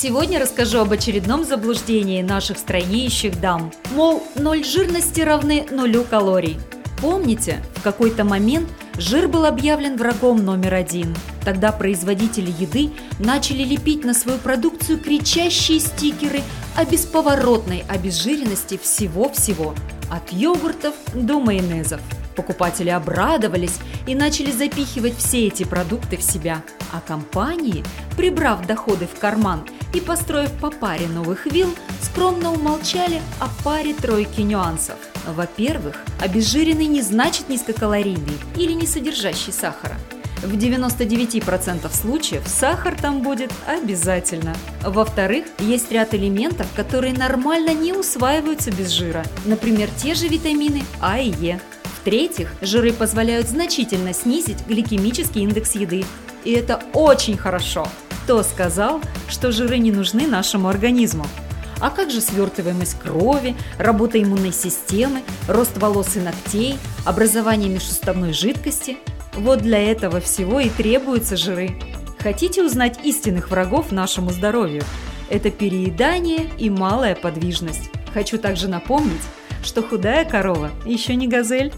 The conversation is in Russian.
Сегодня расскажу об очередном заблуждении наших стройнеющих дам. Мол, ноль жирности равны нулю калорий. Помните, в какой-то момент жир был объявлен врагом номер один. Тогда производители еды начали лепить на свою продукцию кричащие стикеры о бесповоротной обезжиренности всего-всего, от йогуртов до майонезов. Покупатели обрадовались и начали запихивать все эти продукты в себя, а компании, прибрав доходы в карман и построив по паре новых вилл, скромно умолчали о паре тройки нюансов. Во-первых, обезжиренный не значит низкокалорийный или не содержащий сахара. В 99% случаев сахар там будет обязательно. Во-вторых, есть ряд элементов, которые нормально не усваиваются без жира. Например, те же витамины А и Е. В-третьих, жиры позволяют значительно снизить гликемический индекс еды. И это очень хорошо. Кто сказал, что жиры не нужны нашему организму? А как же свертываемость крови, работа иммунной системы, рост волос и ногтей, образование межсуставной жидкости? Вот для этого всего и требуются жиры. Хотите узнать истинных врагов нашему здоровью? Это переедание и малая подвижность. Хочу также напомнить, что худая корова еще не газель.